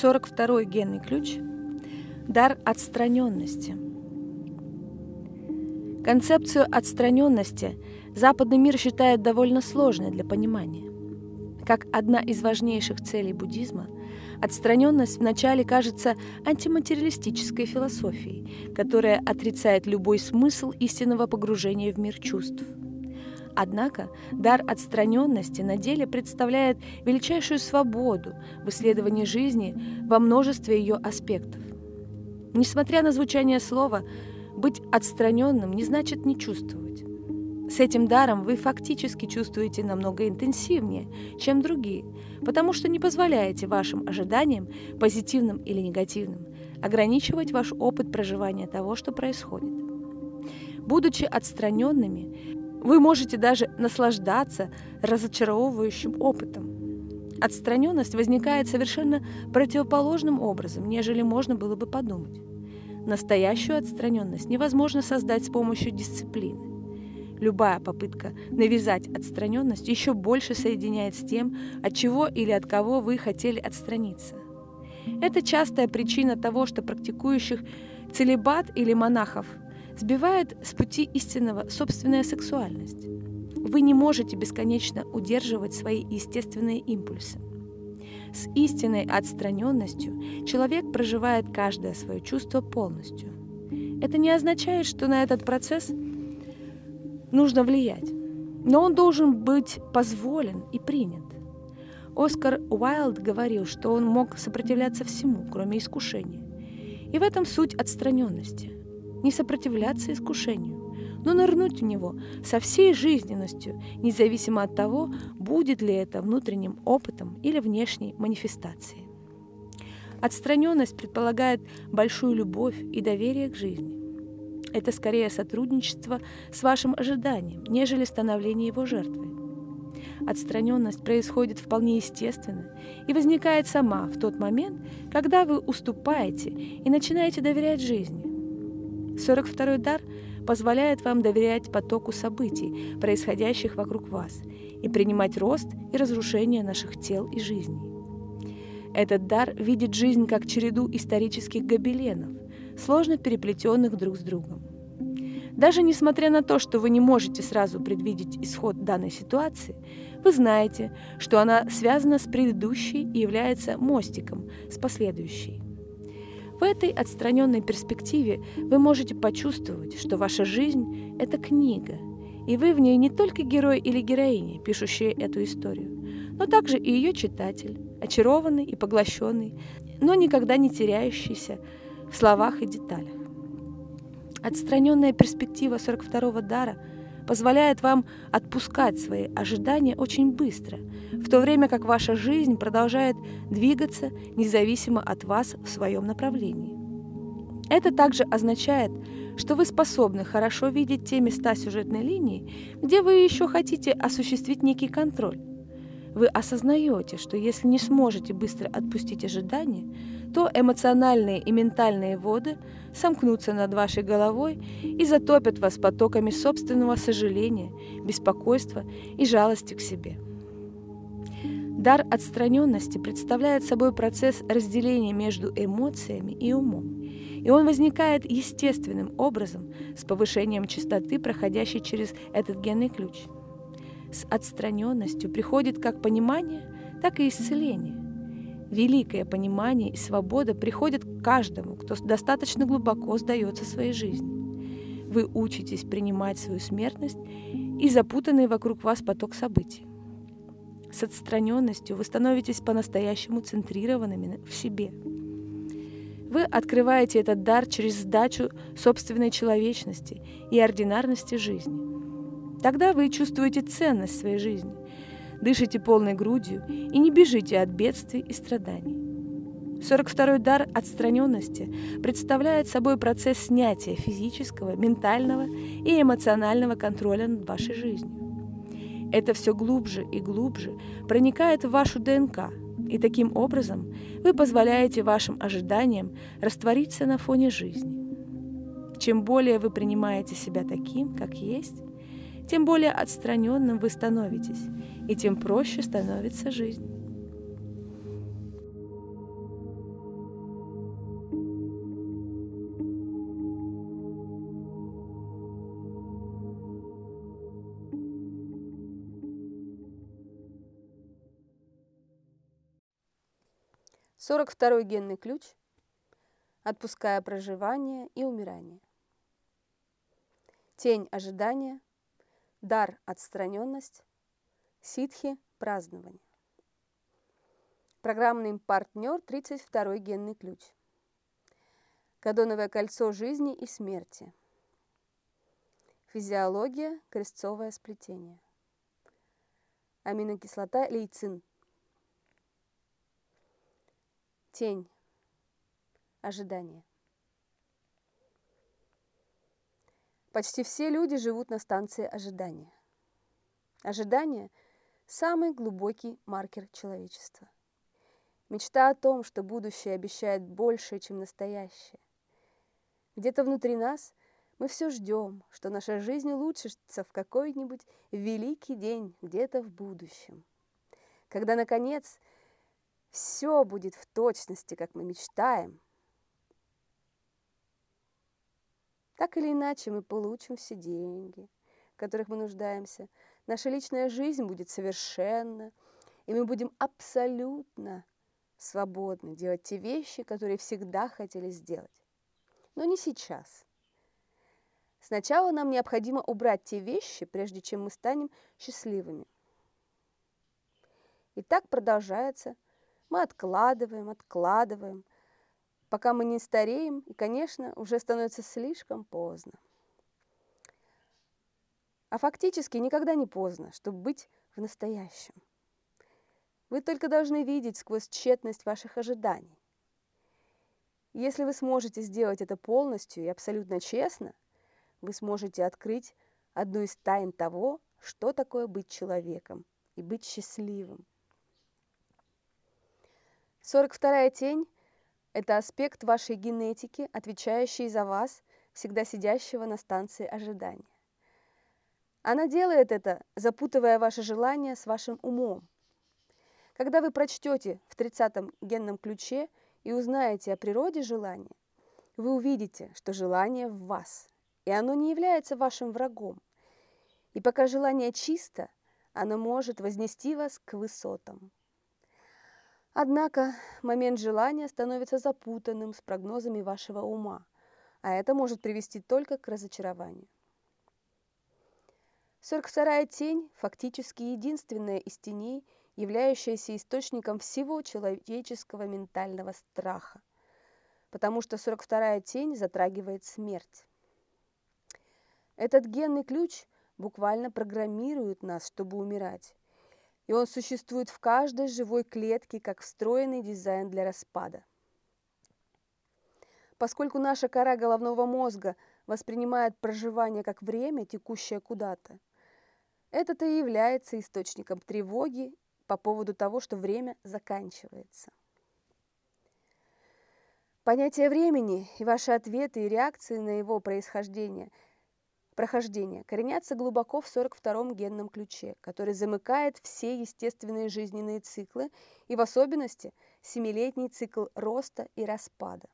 42 генный ключ – дар отстраненности. Концепцию отстраненности западный мир считает довольно сложной для понимания. Как одна из важнейших целей буддизма, отстраненность вначале кажется антиматериалистической философией, которая отрицает любой смысл истинного погружения в мир чувств – Однако дар отстраненности на деле представляет величайшую свободу в исследовании жизни во множестве ее аспектов. Несмотря на звучание слова, быть отстраненным не значит не чувствовать. С этим даром вы фактически чувствуете намного интенсивнее, чем другие, потому что не позволяете вашим ожиданиям, позитивным или негативным, ограничивать ваш опыт проживания того, что происходит. Будучи отстраненными, вы можете даже наслаждаться разочаровывающим опытом. Отстраненность возникает совершенно противоположным образом, нежели можно было бы подумать. Настоящую отстраненность невозможно создать с помощью дисциплины. Любая попытка навязать отстраненность еще больше соединяет с тем, от чего или от кого вы хотели отстраниться. Это частая причина того, что практикующих целебат или монахов сбивает с пути истинного собственная сексуальность. Вы не можете бесконечно удерживать свои естественные импульсы. С истинной отстраненностью человек проживает каждое свое чувство полностью. Это не означает, что на этот процесс нужно влиять, но он должен быть позволен и принят. Оскар Уайлд говорил, что он мог сопротивляться всему, кроме искушения. И в этом суть отстраненности – не сопротивляться искушению, но нырнуть в него со всей жизненностью, независимо от того, будет ли это внутренним опытом или внешней манифестацией. Отстраненность предполагает большую любовь и доверие к жизни. Это скорее сотрудничество с вашим ожиданием, нежели становление его жертвой. Отстраненность происходит вполне естественно и возникает сама в тот момент, когда вы уступаете и начинаете доверять жизни. 42-й дар позволяет вам доверять потоку событий, происходящих вокруг вас, и принимать рост и разрушение наших тел и жизней. Этот дар видит жизнь как череду исторических гобеленов, сложно переплетенных друг с другом. Даже несмотря на то, что вы не можете сразу предвидеть исход данной ситуации, вы знаете, что она связана с предыдущей и является мостиком с последующей. В этой отстраненной перспективе вы можете почувствовать, что ваша жизнь – это книга, и вы в ней не только герой или героиня, пишущие эту историю, но также и ее читатель, очарованный и поглощенный, но никогда не теряющийся в словах и деталях. Отстраненная перспектива 42-го дара – позволяет вам отпускать свои ожидания очень быстро, в то время как ваша жизнь продолжает двигаться независимо от вас в своем направлении. Это также означает, что вы способны хорошо видеть те места сюжетной линии, где вы еще хотите осуществить некий контроль. Вы осознаете, что если не сможете быстро отпустить ожидания, то эмоциональные и ментальные воды сомкнутся над вашей головой и затопят вас потоками собственного сожаления, беспокойства и жалости к себе. Дар отстраненности представляет собой процесс разделения между эмоциями и умом, и он возникает естественным образом с повышением частоты, проходящей через этот генный ключ. С отстраненностью приходит как понимание, так и исцеление – Великое понимание и свобода приходят к каждому, кто достаточно глубоко сдается своей жизни. Вы учитесь принимать свою смертность и запутанный вокруг вас поток событий. С отстраненностью вы становитесь по-настоящему центрированными в себе. Вы открываете этот дар через сдачу собственной человечности и ординарности жизни. Тогда вы чувствуете ценность своей жизни – дышите полной грудью и не бежите от бедствий и страданий. 42-й дар отстраненности представляет собой процесс снятия физического, ментального и эмоционального контроля над вашей жизнью. Это все глубже и глубже проникает в вашу ДНК, и таким образом вы позволяете вашим ожиданиям раствориться на фоне жизни. Чем более вы принимаете себя таким, как есть, тем более отстраненным вы становитесь, и тем проще становится жизнь. Сорок второй генный ключ, отпуская проживание и умирание. Тень ожидания – дар отстраненность, ситхи празднование. Программный партнер 32 генный ключ. Кадоновое кольцо жизни и смерти. Физиология, крестцовое сплетение. Аминокислота лейцин – Тень. Ожидание. Почти все люди живут на станции ожидания. Ожидание – самый глубокий маркер человечества. Мечта о том, что будущее обещает больше, чем настоящее. Где-то внутри нас мы все ждем, что наша жизнь улучшится в какой-нибудь великий день где-то в будущем. Когда, наконец, все будет в точности, как мы мечтаем. Так или иначе мы получим все деньги, в которых мы нуждаемся. Наша личная жизнь будет совершенна, и мы будем абсолютно свободны делать те вещи, которые всегда хотели сделать. Но не сейчас. Сначала нам необходимо убрать те вещи, прежде чем мы станем счастливыми. И так продолжается – мы откладываем, откладываем, пока мы не стареем, и, конечно, уже становится слишком поздно. А фактически никогда не поздно, чтобы быть в настоящем. Вы только должны видеть сквозь тщетность ваших ожиданий. Если вы сможете сделать это полностью и абсолютно честно, вы сможете открыть одну из тайн того, что такое быть человеком и быть счастливым. 42-я тень – это аспект вашей генетики, отвечающий за вас, всегда сидящего на станции ожидания. Она делает это, запутывая ваше желание с вашим умом. Когда вы прочтете в 30-м генном ключе и узнаете о природе желания, вы увидите, что желание в вас, и оно не является вашим врагом. И пока желание чисто, оно может вознести вас к высотам. Однако момент желания становится запутанным с прогнозами вашего ума, а это может привести только к разочарованию. 42-я тень – фактически единственная из теней, являющаяся источником всего человеческого ментального страха, потому что 42-я тень затрагивает смерть. Этот генный ключ буквально программирует нас, чтобы умирать, и он существует в каждой живой клетке как встроенный дизайн для распада. Поскольку наша кора головного мозга воспринимает проживание как время, текущее куда-то, это-то и является источником тревоги по поводу того, что время заканчивается. Понятие времени и ваши ответы и реакции на его происхождение – прохождения коренятся глубоко в 42-м генном ключе, который замыкает все естественные жизненные циклы и в особенности семилетний цикл роста и распада.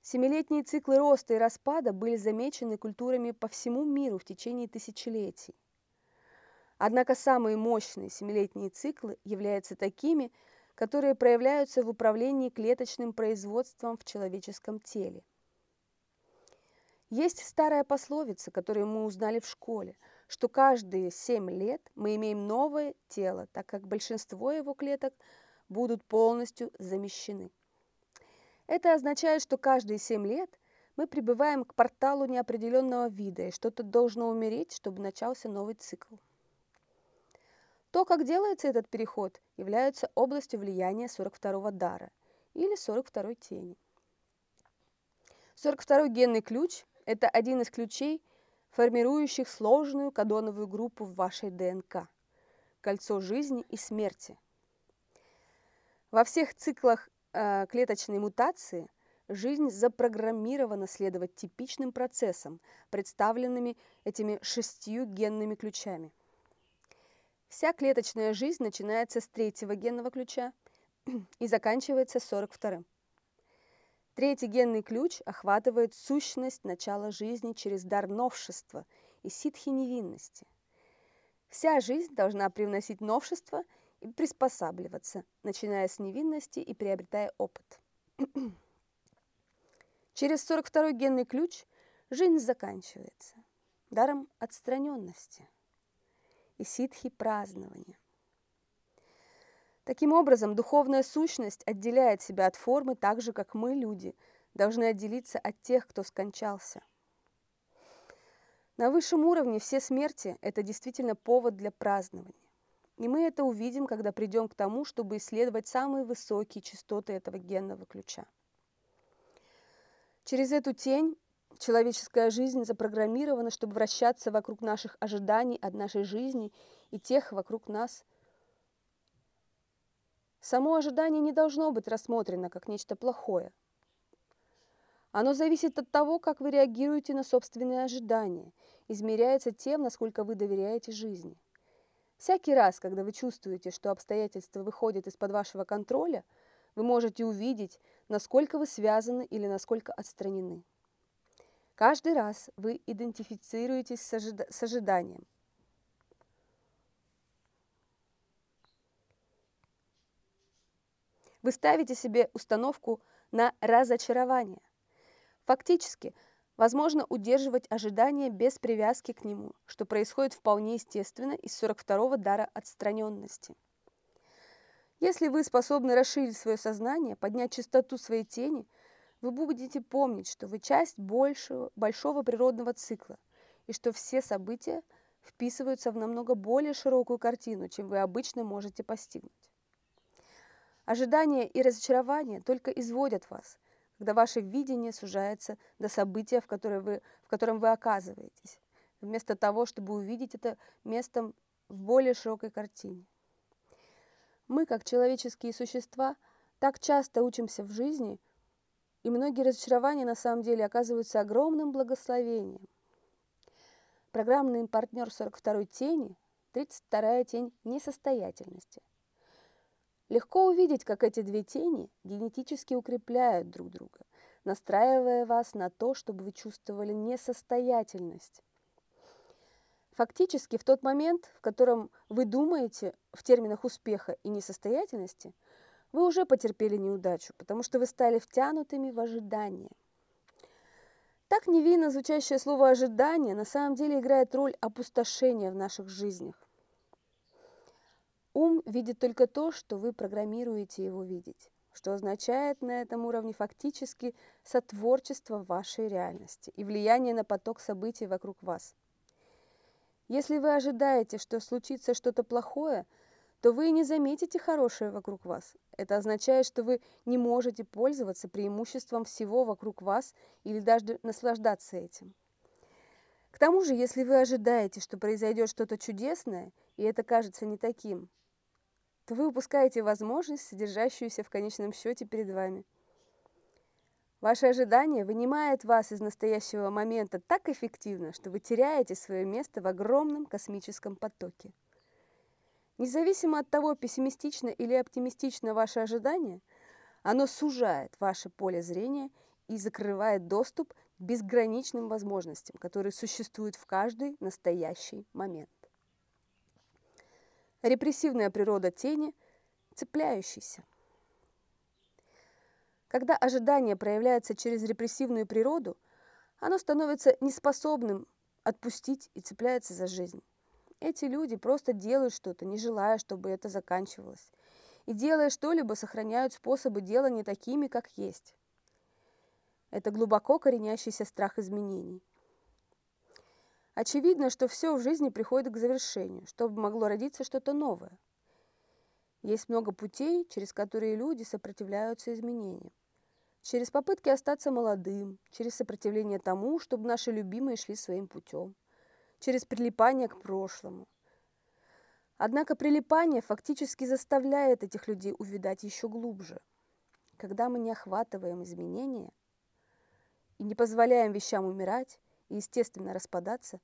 Семилетние циклы роста и распада были замечены культурами по всему миру в течение тысячелетий. Однако самые мощные семилетние циклы являются такими, которые проявляются в управлении клеточным производством в человеческом теле – есть старая пословица, которую мы узнали в школе, что каждые 7 лет мы имеем новое тело, так как большинство его клеток будут полностью замещены. Это означает, что каждые 7 лет мы прибываем к порталу неопределенного вида, и что-то должно умереть, чтобы начался новый цикл. То, как делается этот переход, является областью влияния 42-го дара или 42-й тени. 42-й генный ключ это один из ключей, формирующих сложную кадоновую группу в вашей ДНК – кольцо жизни и смерти. Во всех циклах э, клеточной мутации жизнь запрограммирована следовать типичным процессам, представленными этими шестью генными ключами. Вся клеточная жизнь начинается с третьего генного ключа и заканчивается 42-м. Третий генный ключ охватывает сущность начала жизни через дар новшества и ситхи невинности. Вся жизнь должна привносить новшество и приспосабливаться, начиная с невинности и приобретая опыт. Через 42-й генный ключ жизнь заканчивается даром отстраненности и ситхи празднования. Таким образом, духовная сущность отделяет себя от формы так же, как мы, люди, должны отделиться от тех, кто скончался. На высшем уровне все смерти – это действительно повод для празднования. И мы это увидим, когда придем к тому, чтобы исследовать самые высокие частоты этого генного ключа. Через эту тень человеческая жизнь запрограммирована, чтобы вращаться вокруг наших ожиданий от нашей жизни и тех вокруг нас – Само ожидание не должно быть рассмотрено как нечто плохое. Оно зависит от того, как вы реагируете на собственные ожидания, измеряется тем, насколько вы доверяете жизни. Всякий раз, когда вы чувствуете, что обстоятельства выходят из-под вашего контроля, вы можете увидеть, насколько вы связаны или насколько отстранены. Каждый раз вы идентифицируетесь с, ожида с ожиданием – Вы ставите себе установку на разочарование. Фактически, возможно удерживать ожидание без привязки к нему, что происходит вполне естественно из 42-го дара отстраненности. Если вы способны расширить свое сознание, поднять частоту своей тени, вы будете помнить, что вы часть большего, большого природного цикла, и что все события вписываются в намного более широкую картину, чем вы обычно можете постигнуть. Ожидания и разочарование только изводят вас, когда ваше видение сужается до события, в, которое вы, в котором вы оказываетесь, вместо того, чтобы увидеть это местом в более широкой картине. Мы, как человеческие существа, так часто учимся в жизни, и многие разочарования на самом деле оказываются огромным благословением. Программный партнер 42-й тени, 32-я тень несостоятельности. Легко увидеть, как эти две тени генетически укрепляют друг друга, настраивая вас на то, чтобы вы чувствовали несостоятельность. Фактически, в тот момент, в котором вы думаете в терминах успеха и несостоятельности, вы уже потерпели неудачу, потому что вы стали втянутыми в ожидание. Так невинно звучащее слово «ожидание» на самом деле играет роль опустошения в наших жизнях. Ум видит только то, что вы программируете его видеть, что означает на этом уровне фактически сотворчество вашей реальности и влияние на поток событий вокруг вас. Если вы ожидаете, что случится что-то плохое, то вы не заметите хорошее вокруг вас. Это означает, что вы не можете пользоваться преимуществом всего вокруг вас или даже наслаждаться этим. К тому же, если вы ожидаете, что произойдет что-то чудесное, и это кажется не таким, то вы упускаете возможность, содержащуюся в конечном счете перед вами. Ваше ожидание вынимает вас из настоящего момента так эффективно, что вы теряете свое место в огромном космическом потоке. Независимо от того, пессимистично или оптимистично ваше ожидание, оно сужает ваше поле зрения и закрывает доступ к безграничным возможностям, которые существуют в каждый настоящий момент. Репрессивная природа тени, цепляющийся. Когда ожидание проявляется через репрессивную природу, оно становится неспособным отпустить и цепляется за жизнь. Эти люди просто делают что-то, не желая, чтобы это заканчивалось. И делая что-либо, сохраняют способы делания такими, как есть. Это глубоко коренящийся страх изменений – Очевидно, что все в жизни приходит к завершению, чтобы могло родиться что-то новое. Есть много путей, через которые люди сопротивляются изменениям. Через попытки остаться молодым, через сопротивление тому, чтобы наши любимые шли своим путем, через прилипание к прошлому. Однако прилипание фактически заставляет этих людей увидать еще глубже. Когда мы не охватываем изменения и не позволяем вещам умирать, и, естественно, распадаться,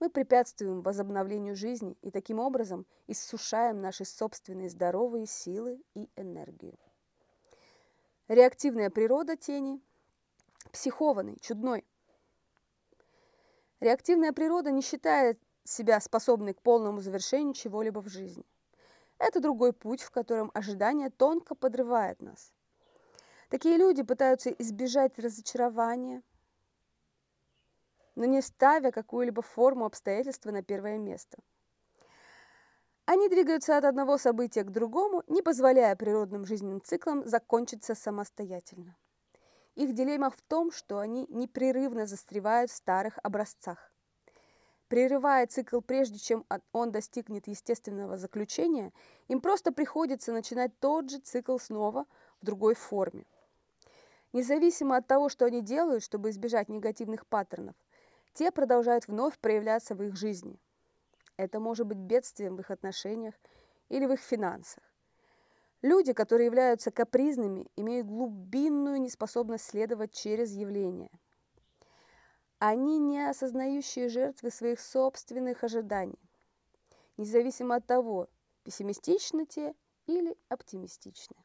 мы препятствуем возобновлению жизни и таким образом иссушаем наши собственные здоровые силы и энергию. Реактивная природа тени – психованный, чудной. Реактивная природа не считает себя способной к полному завершению чего-либо в жизни. Это другой путь, в котором ожидание тонко подрывает нас. Такие люди пытаются избежать разочарования, но не ставя какую-либо форму обстоятельства на первое место. Они двигаются от одного события к другому, не позволяя природным жизненным циклам закончиться самостоятельно. Их дилемма в том, что они непрерывно застревают в старых образцах. Прерывая цикл прежде, чем он достигнет естественного заключения, им просто приходится начинать тот же цикл снова в другой форме. Независимо от того, что они делают, чтобы избежать негативных паттернов, те продолжают вновь проявляться в их жизни. Это может быть бедствием в их отношениях или в их финансах. Люди, которые являются капризными, имеют глубинную неспособность следовать через явления. Они не осознающие жертвы своих собственных ожиданий, независимо от того, пессимистичны те или оптимистичны.